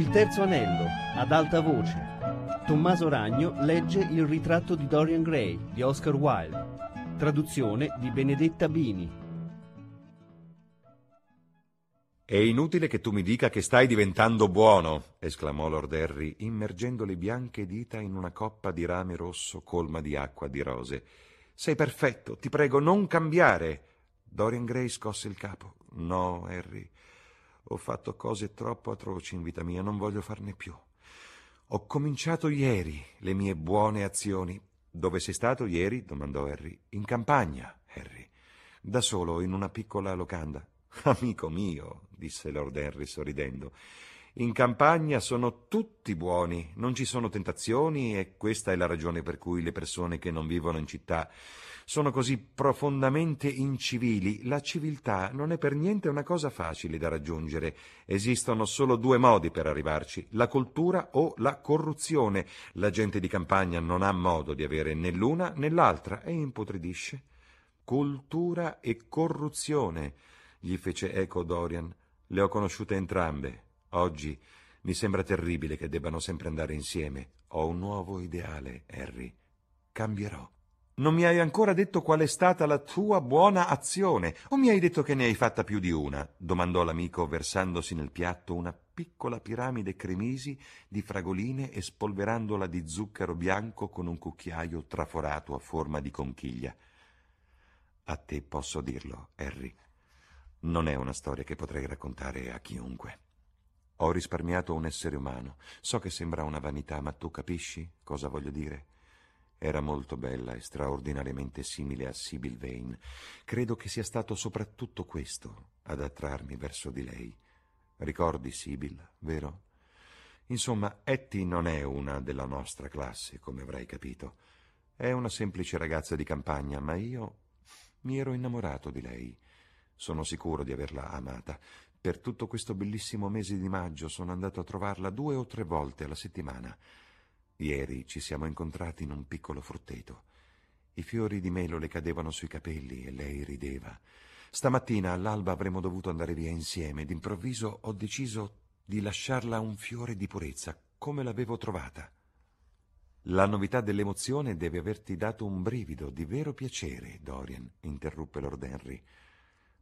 Il terzo anello, ad alta voce. Tommaso Ragno legge Il ritratto di Dorian Gray di Oscar Wilde. Traduzione di Benedetta Bini. È inutile che tu mi dica che stai diventando buono, esclamò Lord Harry, immergendo le bianche dita in una coppa di rame rosso colma di acqua di rose. Sei perfetto, ti prego, non cambiare. Dorian Gray scosse il capo. No, Harry, ho fatto cose troppo atroci in vita mia, non voglio farne più. Ho cominciato ieri le mie buone azioni. Dove sei stato ieri? domandò Harry. In campagna, Harry. Da solo, in una piccola locanda. Amico mio, disse Lord Henry sorridendo, in campagna sono tutti buoni, non ci sono tentazioni e questa è la ragione per cui le persone che non vivono in città sono così profondamente incivili. La civiltà non è per niente una cosa facile da raggiungere. Esistono solo due modi per arrivarci, la cultura o la corruzione. La gente di campagna non ha modo di avere né l'una né l'altra e impotridisce. Cultura e corruzione gli fece eco Dorian. Le ho conosciute entrambe. Oggi mi sembra terribile che debbano sempre andare insieme. Ho un nuovo ideale, Harry. Cambierò. Non mi hai ancora detto qual è stata la tua buona azione, o mi hai detto che ne hai fatta più di una? domandò l'amico versandosi nel piatto una piccola piramide cremisi di fragoline e spolverandola di zucchero bianco con un cucchiaio traforato a forma di conchiglia. A te posso dirlo, Harry. Non è una storia che potrei raccontare a chiunque. Ho risparmiato un essere umano. So che sembra una vanità, ma tu capisci cosa voglio dire? Era molto bella e straordinariamente simile a Sibyl Vane. Credo che sia stato soprattutto questo ad attrarmi verso di lei. Ricordi Sibyl, vero? Insomma, Etty non è una della nostra classe, come avrai capito. È una semplice ragazza di campagna, ma io mi ero innamorato di lei. Sono sicuro di averla amata. Per tutto questo bellissimo mese di maggio sono andato a trovarla due o tre volte alla settimana. Ieri ci siamo incontrati in un piccolo frutteto. I fiori di melo le cadevano sui capelli e lei rideva. Stamattina all'alba avremmo dovuto andare via insieme. D'improvviso ho deciso di lasciarla un fiore di purezza, come l'avevo trovata. La novità dell'emozione deve averti dato un brivido di vero piacere, Dorian, interruppe Lord Henry.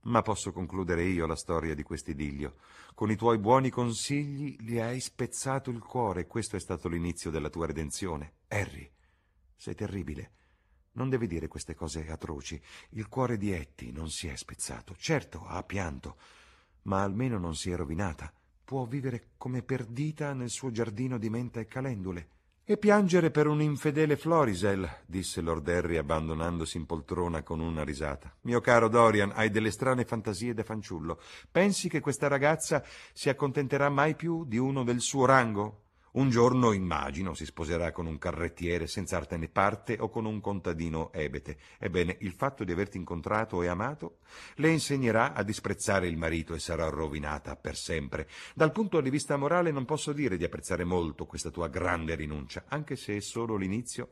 Ma posso concludere io la storia di quest'idillio. Con i tuoi buoni consigli gli hai spezzato il cuore e questo è stato l'inizio della tua redenzione. Harry, sei terribile. Non devi dire queste cose atroci. Il cuore di Etty non si è spezzato. Certo, ha pianto, ma almeno non si è rovinata. Può vivere come perdita nel suo giardino di menta e calendule. E piangere per un infedele Florisel, disse Lord Harry abbandonandosi in poltrona con una risata. Mio caro Dorian, hai delle strane fantasie da fanciullo. Pensi che questa ragazza si accontenterà mai più di uno del suo rango? Un giorno, immagino, si sposerà con un carrettiere senza arte né parte o con un contadino ebete. Ebbene, il fatto di averti incontrato e amato le insegnerà a disprezzare il marito e sarà rovinata per sempre. Dal punto di vista morale non posso dire di apprezzare molto questa tua grande rinuncia, anche se è solo l'inizio.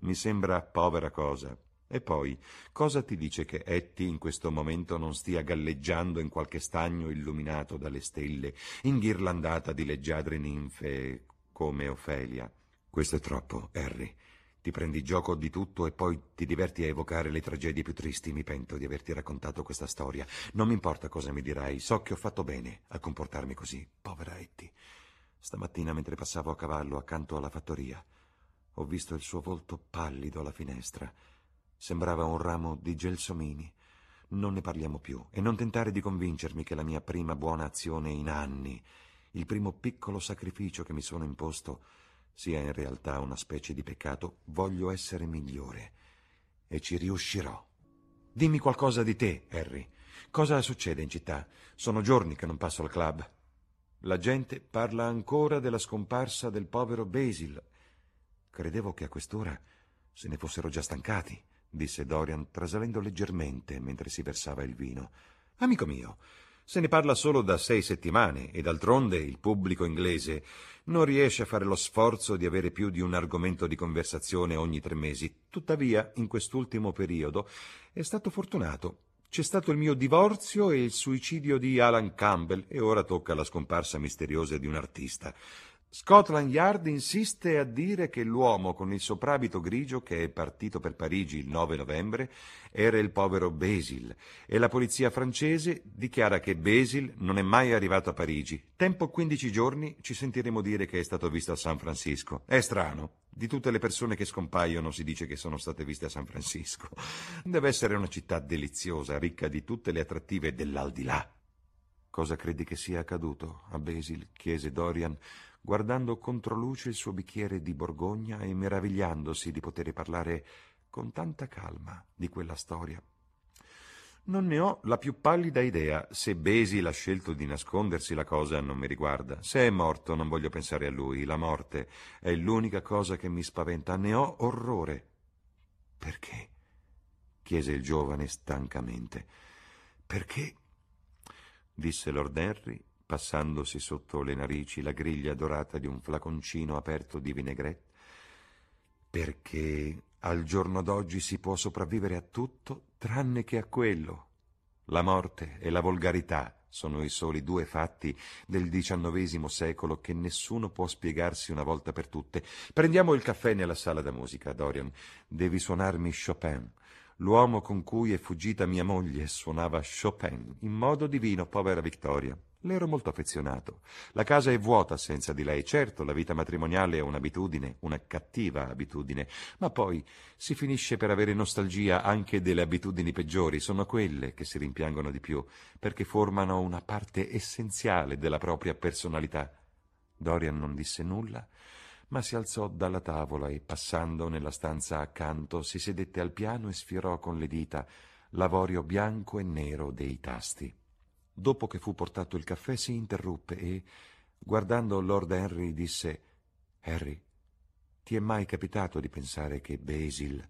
Mi sembra povera cosa. E poi, cosa ti dice che Etty in questo momento non stia galleggiando in qualche stagno illuminato dalle stelle, inghirlandata di leggiadre ninfe come Ofelia. Questo è troppo, Harry. Ti prendi gioco di tutto e poi ti diverti a evocare le tragedie più tristi. Mi pento di averti raccontato questa storia. Non mi importa cosa mi dirai, so che ho fatto bene a comportarmi così. Povera Etty. Stamattina, mentre passavo a cavallo accanto alla fattoria, ho visto il suo volto pallido alla finestra. Sembrava un ramo di gelsomini. Non ne parliamo più e non tentare di convincermi che la mia prima buona azione in anni il primo piccolo sacrificio che mi sono imposto sia in realtà una specie di peccato, voglio essere migliore e ci riuscirò. Dimmi qualcosa di te, Harry. Cosa succede in città? Sono giorni che non passo al club. La gente parla ancora della scomparsa del povero Basil. Credevo che a quest'ora se ne fossero già stancati, disse Dorian, trasalendo leggermente mentre si versava il vino. Amico mio, se ne parla solo da sei settimane e d'altronde il pubblico inglese non riesce a fare lo sforzo di avere più di un argomento di conversazione ogni tre mesi. Tuttavia, in quest'ultimo periodo è stato fortunato. c'è stato il mio divorzio e il suicidio di Alan Campbell e ora tocca la scomparsa misteriosa di un artista. Scotland Yard insiste a dire che l'uomo con il soprabito grigio che è partito per Parigi il 9 novembre era il povero Basil e la polizia francese dichiara che Basil non è mai arrivato a Parigi. Tempo 15 giorni ci sentiremo dire che è stato visto a San Francisco. È strano. Di tutte le persone che scompaiono si dice che sono state viste a San Francisco. Deve essere una città deliziosa, ricca di tutte le attrattive dell'aldilà. Cosa credi che sia accaduto a Basil? chiese Dorian guardando controluce il suo bicchiere di Borgogna e meravigliandosi di poter parlare con tanta calma di quella storia. Non ne ho la più pallida idea. Se Basil ha scelto di nascondersi, la cosa non mi riguarda. Se è morto, non voglio pensare a lui. La morte è l'unica cosa che mi spaventa. Ne ho orrore. Perché? chiese il giovane stancamente. Perché? disse Lord Henry passandosi sotto le narici la griglia dorata di un flaconcino aperto di vinaigrette, perché al giorno d'oggi si può sopravvivere a tutto tranne che a quello. La morte e la volgarità sono i soli due fatti del XIX secolo che nessuno può spiegarsi una volta per tutte. Prendiamo il caffè nella sala da musica, Dorian. Devi suonarmi Chopin. L'uomo con cui è fuggita mia moglie suonava Chopin in modo divino, povera Vittoria. Le ero molto affezionato. La casa è vuota senza di lei. Certo, la vita matrimoniale è un'abitudine, una cattiva abitudine, ma poi si finisce per avere nostalgia anche delle abitudini peggiori. Sono quelle che si rimpiangono di più, perché formano una parte essenziale della propria personalità. Dorian non disse nulla, ma si alzò dalla tavola e, passando nella stanza accanto, si sedette al piano e sfiorò con le dita l'avorio bianco e nero dei tasti. Dopo che fu portato il caffè si interruppe e, guardando Lord Henry, disse Harry, ti è mai capitato di pensare che Basil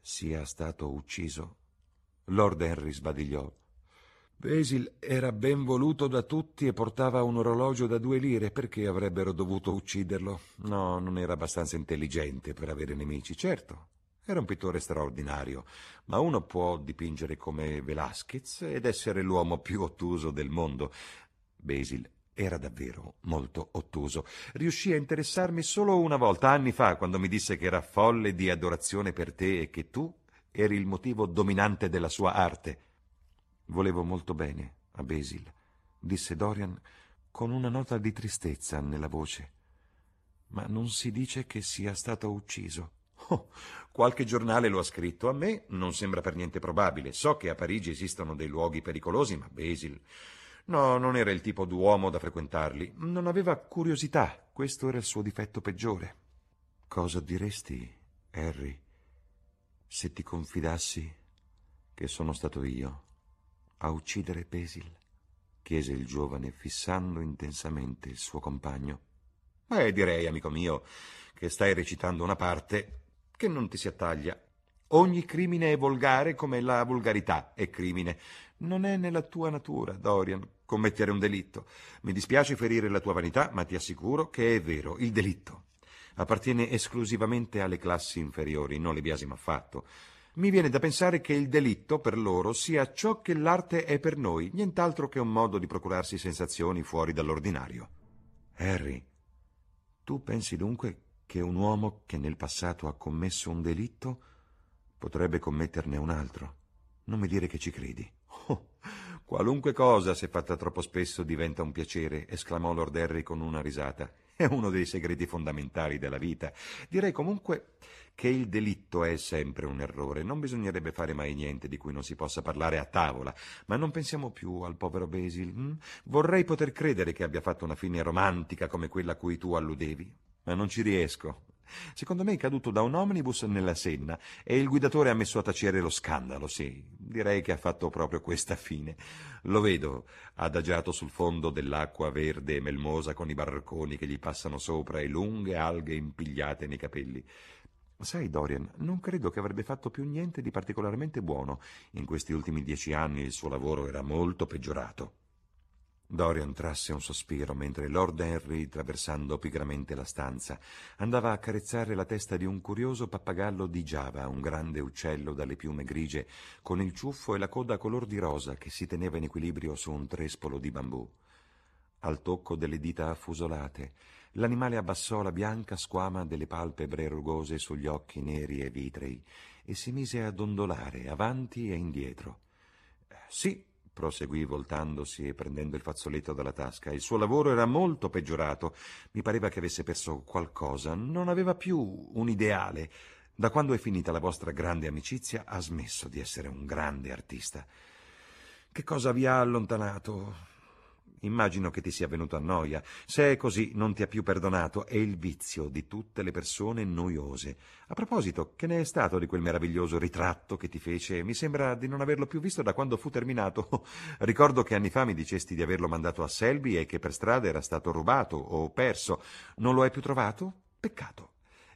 sia stato ucciso? Lord Henry sbadigliò. Basil era ben voluto da tutti e portava un orologio da due lire. Perché avrebbero dovuto ucciderlo? No, non era abbastanza intelligente per avere nemici. Certo, era un pittore straordinario, ma uno può dipingere come Velázquez ed essere l'uomo più ottuso del mondo. Basil era davvero molto ottuso. Riuscì a interessarmi solo una volta, anni fa, quando mi disse che era folle di adorazione per te e che tu eri il motivo dominante della sua arte. Volevo molto bene a Basil, disse Dorian con una nota di tristezza nella voce. Ma non si dice che sia stato ucciso. Qualche giornale lo ha scritto. A me non sembra per niente probabile. So che a Parigi esistono dei luoghi pericolosi, ma Basil. No, non era il tipo d'uomo da frequentarli. Non aveva curiosità. Questo era il suo difetto peggiore. Cosa diresti, Harry, se ti confidassi che sono stato io a uccidere Basil? chiese il giovane, fissando intensamente il suo compagno. Beh, direi, amico mio, che stai recitando una parte che non ti si attaglia. Ogni crimine è volgare come la volgarità è crimine. Non è nella tua natura, Dorian, commettere un delitto. Mi dispiace ferire la tua vanità, ma ti assicuro che è vero, il delitto appartiene esclusivamente alle classi inferiori, non le biasimo affatto. Mi viene da pensare che il delitto per loro sia ciò che l'arte è per noi, nient'altro che un modo di procurarsi sensazioni fuori dall'ordinario. Harry, tu pensi dunque che un uomo che nel passato ha commesso un delitto potrebbe commetterne un altro. Non mi dire che ci credi. Oh, qualunque cosa, se fatta troppo spesso, diventa un piacere, esclamò Lord Harry con una risata. È uno dei segreti fondamentali della vita. Direi comunque che il delitto è sempre un errore. Non bisognerebbe fare mai niente di cui non si possa parlare a tavola. Ma non pensiamo più al povero Basil. Hm? Vorrei poter credere che abbia fatto una fine romantica come quella a cui tu alludevi ma non ci riesco. Secondo me è caduto da un omnibus nella Senna e il guidatore ha messo a tacere lo scandalo, sì. Direi che ha fatto proprio questa fine. Lo vedo, adagiato sul fondo dell'acqua verde e melmosa con i barconi che gli passano sopra e lunghe alghe impigliate nei capelli. Sai, Dorian, non credo che avrebbe fatto più niente di particolarmente buono. In questi ultimi dieci anni il suo lavoro era molto peggiorato. Dorian trasse un sospiro mentre Lord Henry, traversando pigramente la stanza, andava a carezzare la testa di un curioso pappagallo di Java, un grande uccello dalle piume grigie, con il ciuffo e la coda color di rosa che si teneva in equilibrio su un trespolo di bambù. Al tocco delle dita affusolate, l'animale abbassò la bianca squama delle palpebre rugose sugli occhi neri e vitrei e si mise a dondolare avanti e indietro. Sì, proseguì voltandosi e prendendo il fazzoletto dalla tasca. Il suo lavoro era molto peggiorato. Mi pareva che avesse perso qualcosa. Non aveva più un ideale. Da quando è finita la vostra grande amicizia ha smesso di essere un grande artista. Che cosa vi ha allontanato? Immagino che ti sia venuto a noia. Se è così, non ti ha più perdonato. È il vizio di tutte le persone noiose. A proposito, che ne è stato di quel meraviglioso ritratto che ti fece? Mi sembra di non averlo più visto da quando fu terminato. Ricordo che anni fa mi dicesti di averlo mandato a Selby e che per strada era stato rubato o perso. Non lo hai più trovato? Peccato.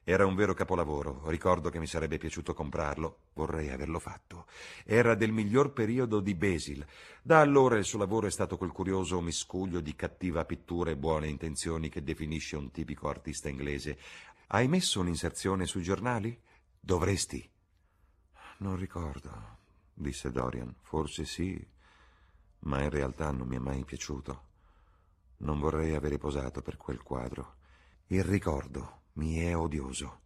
Era un vero capolavoro, ricordo che mi sarebbe piaciuto comprarlo, vorrei averlo fatto. Era del miglior periodo di Basil. Da allora il suo lavoro è stato quel curioso miscuglio di cattiva pittura e buone intenzioni che definisce un tipico artista inglese. Hai messo un'inserzione sui giornali? Dovresti. Non ricordo, disse Dorian. Forse sì, ma in realtà non mi è mai piaciuto. Non vorrei avere posato per quel quadro. Il ricordo mi è odioso.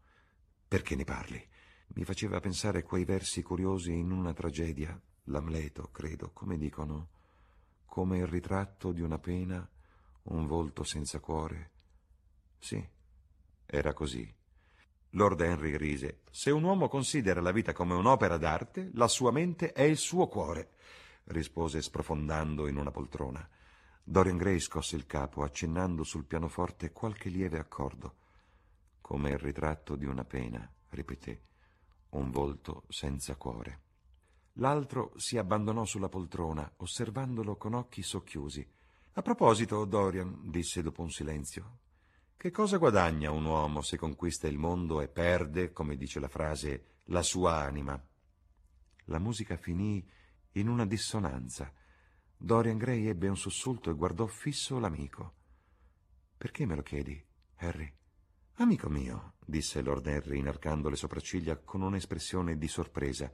Perché ne parli? Mi faceva pensare quei versi curiosi in una tragedia, l'Amleto, credo, come dicono, come il ritratto di una pena, un volto senza cuore. Sì, era così. Lord Henry rise. Se un uomo considera la vita come un'opera d'arte, la sua mente è il suo cuore, rispose sprofondando in una poltrona. Dorian Gray scosse il capo, accennando sul pianoforte qualche lieve accordo come il ritratto di una pena, ripeté, un volto senza cuore. L'altro si abbandonò sulla poltrona, osservandolo con occhi socchiusi. A proposito, Dorian, disse dopo un silenzio, che cosa guadagna un uomo se conquista il mondo e perde, come dice la frase, la sua anima? La musica finì in una dissonanza. Dorian Gray ebbe un sussulto e guardò fisso l'amico. Perché me lo chiedi, Harry? Amico mio, disse Lord Henry inarcando le sopracciglia con un'espressione di sorpresa,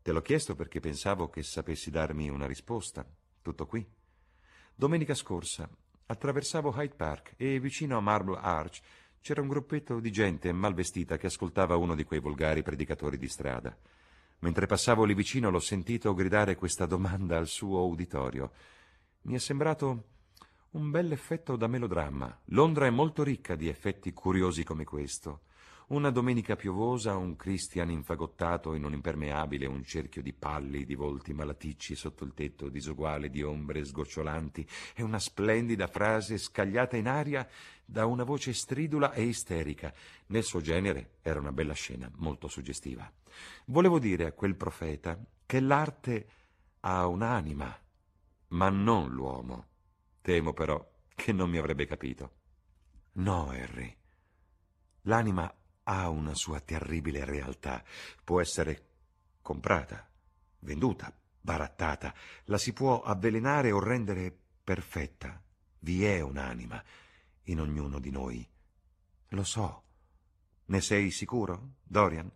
te l'ho chiesto perché pensavo che sapessi darmi una risposta. Tutto qui. Domenica scorsa attraversavo Hyde Park e vicino a Marble Arch c'era un gruppetto di gente mal vestita che ascoltava uno di quei volgari predicatori di strada. Mentre passavo lì vicino l'ho sentito gridare questa domanda al suo uditorio. Mi è sembrato un bel effetto da melodramma. Londra è molto ricca di effetti curiosi come questo. Una domenica piovosa, un Christian infagottato in un impermeabile, un cerchio di pallidi volti malaticci sotto il tetto disuguale di ombre sgocciolanti e una splendida frase scagliata in aria da una voce stridula e isterica. Nel suo genere era una bella scena, molto suggestiva. Volevo dire a quel profeta che l'arte ha un'anima, ma non l'uomo. Temo però che non mi avrebbe capito. No, Harry. L'anima ha una sua terribile realtà. Può essere comprata, venduta, barattata. La si può avvelenare o rendere perfetta. Vi è un'anima in ognuno di noi. Lo so. Ne sei sicuro, Dorian?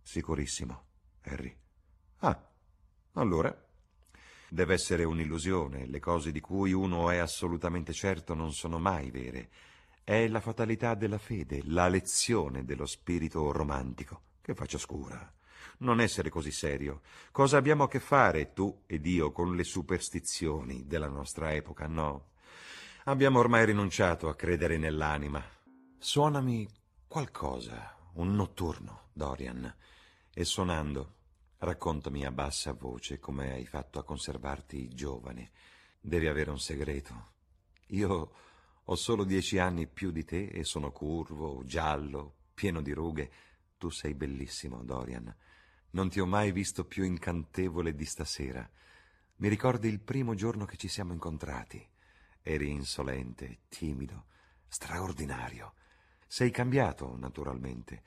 Sicurissimo, Harry. Ah, allora Deve essere un'illusione, le cose di cui uno è assolutamente certo non sono mai vere. È la fatalità della fede, la lezione dello spirito romantico. Che faccia scura. Non essere così serio. Cosa abbiamo a che fare, tu ed io, con le superstizioni della nostra epoca? No. Abbiamo ormai rinunciato a credere nell'anima. Suonami qualcosa, un notturno, Dorian. E suonando, Raccontami a bassa voce come hai fatto a conservarti giovane. Devi avere un segreto. Io ho solo dieci anni più di te e sono curvo, giallo, pieno di rughe. Tu sei bellissimo, Dorian. Non ti ho mai visto più incantevole di stasera. Mi ricordi il primo giorno che ci siamo incontrati. Eri insolente, timido, straordinario. Sei cambiato, naturalmente,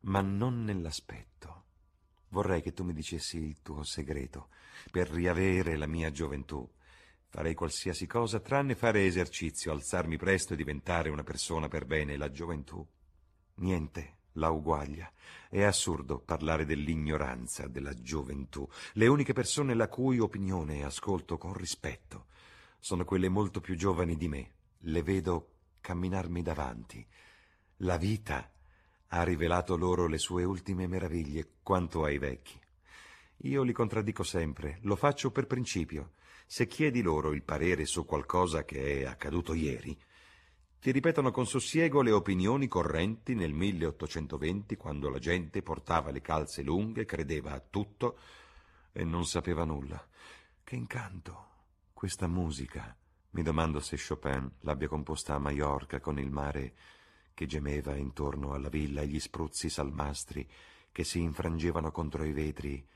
ma non nell'aspetto. Vorrei che tu mi dicessi il tuo segreto per riavere la mia gioventù. Farei qualsiasi cosa tranne fare esercizio, alzarmi presto e diventare una persona per bene. La gioventù? Niente la uguaglia. È assurdo parlare dell'ignoranza della gioventù. Le uniche persone la cui opinione ascolto con rispetto sono quelle molto più giovani di me. Le vedo camminarmi davanti. La vita ha rivelato loro le sue ultime meraviglie quanto ai vecchi. Io li contraddico sempre, lo faccio per principio. Se chiedi loro il parere su qualcosa che è accaduto ieri, ti ripetono con sussiego le opinioni correnti nel 1820, quando la gente portava le calze lunghe, credeva a tutto e non sapeva nulla. Che incanto! Questa musica. Mi domando se Chopin l'abbia composta a Maiorca con il mare che gemeva intorno alla villa e gli spruzzi salmastri che si infrangevano contro i vetri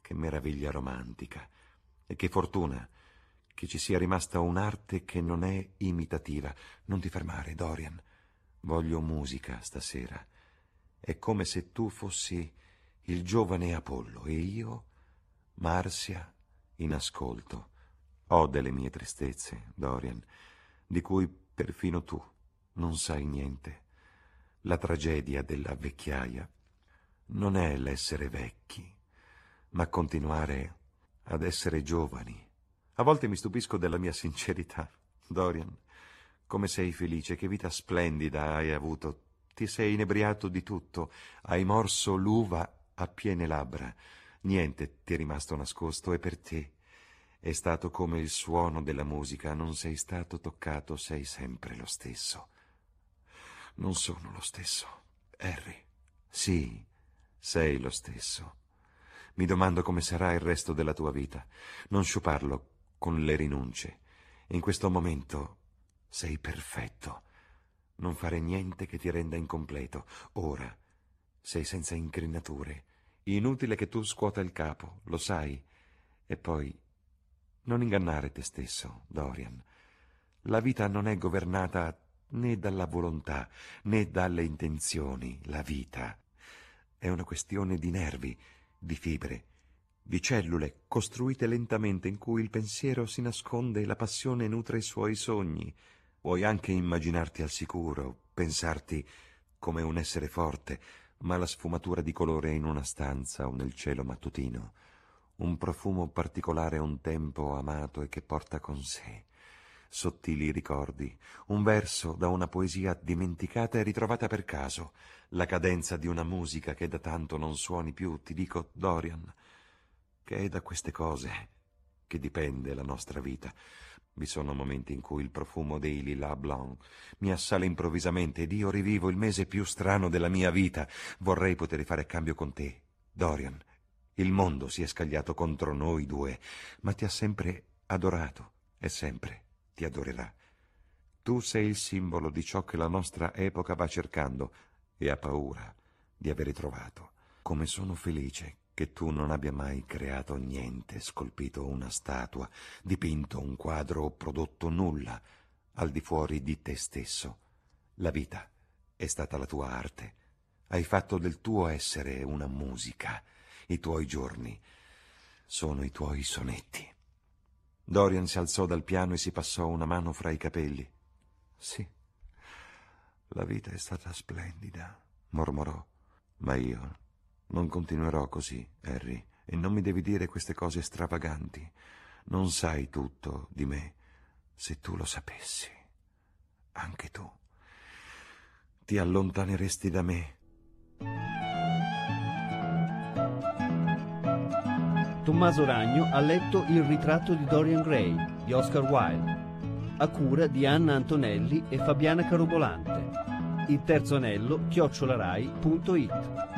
che meraviglia romantica. E che fortuna che ci sia rimasta un'arte che non è imitativa. Non ti fermare, Dorian. Voglio musica stasera. È come se tu fossi il giovane Apollo e io, Marsia, in ascolto. Ho delle mie tristezze, Dorian, di cui perfino tu non sai niente. La tragedia della vecchiaia non è l'essere vecchi, ma continuare ad essere giovani. A volte mi stupisco della mia sincerità. Dorian, come sei felice, che vita splendida hai avuto. Ti sei inebriato di tutto, hai morso l'uva a piene labbra. Niente ti è rimasto nascosto e per te è stato come il suono della musica, non sei stato toccato, sei sempre lo stesso. Non sono lo stesso, Harry. Sì, sei lo stesso. Mi domando come sarà il resto della tua vita. Non sciuparlo con le rinunce. In questo momento sei perfetto. Non fare niente che ti renda incompleto. Ora sei senza incrinature. Inutile che tu scuota il capo, lo sai. E poi non ingannare te stesso, Dorian. La vita non è governata né dalla volontà né dalle intenzioni. La vita è una questione di nervi, di fibre, di cellule costruite lentamente in cui il pensiero si nasconde e la passione nutre i suoi sogni. Puoi anche immaginarti al sicuro, pensarti come un essere forte, ma la sfumatura di colore in una stanza o nel cielo mattutino, un profumo particolare un tempo amato e che porta con sé sottili ricordi, un verso da una poesia dimenticata e ritrovata per caso, la cadenza di una musica che da tanto non suoni più, ti dico, Dorian, che è da queste cose che dipende la nostra vita. Vi sono momenti in cui il profumo dei lilas blanc mi assale improvvisamente ed io rivivo il mese più strano della mia vita. Vorrei poter fare cambio con te, Dorian. Il mondo si è scagliato contro noi due, ma ti ha sempre adorato e sempre ti adorerà. Tu sei il simbolo di ciò che la nostra epoca va cercando e ha paura di avere trovato. Come sono felice che tu non abbia mai creato niente, scolpito una statua, dipinto un quadro o prodotto nulla al di fuori di te stesso. La vita è stata la tua arte. Hai fatto del tuo essere una musica. I tuoi giorni sono i tuoi sonetti. Dorian si alzò dal piano e si passò una mano fra i capelli. Sì, la vita è stata splendida, mormorò, ma io non continuerò così, Harry, e non mi devi dire queste cose stravaganti. Non sai tutto di me. Se tu lo sapessi, anche tu, ti allontaneresti da me. Tommaso Ragno ha letto Il ritratto di Dorian Gray di Oscar Wilde, a cura di Anna Antonelli e Fabiana Carobolante. Il terzo anello chiocciolarai.it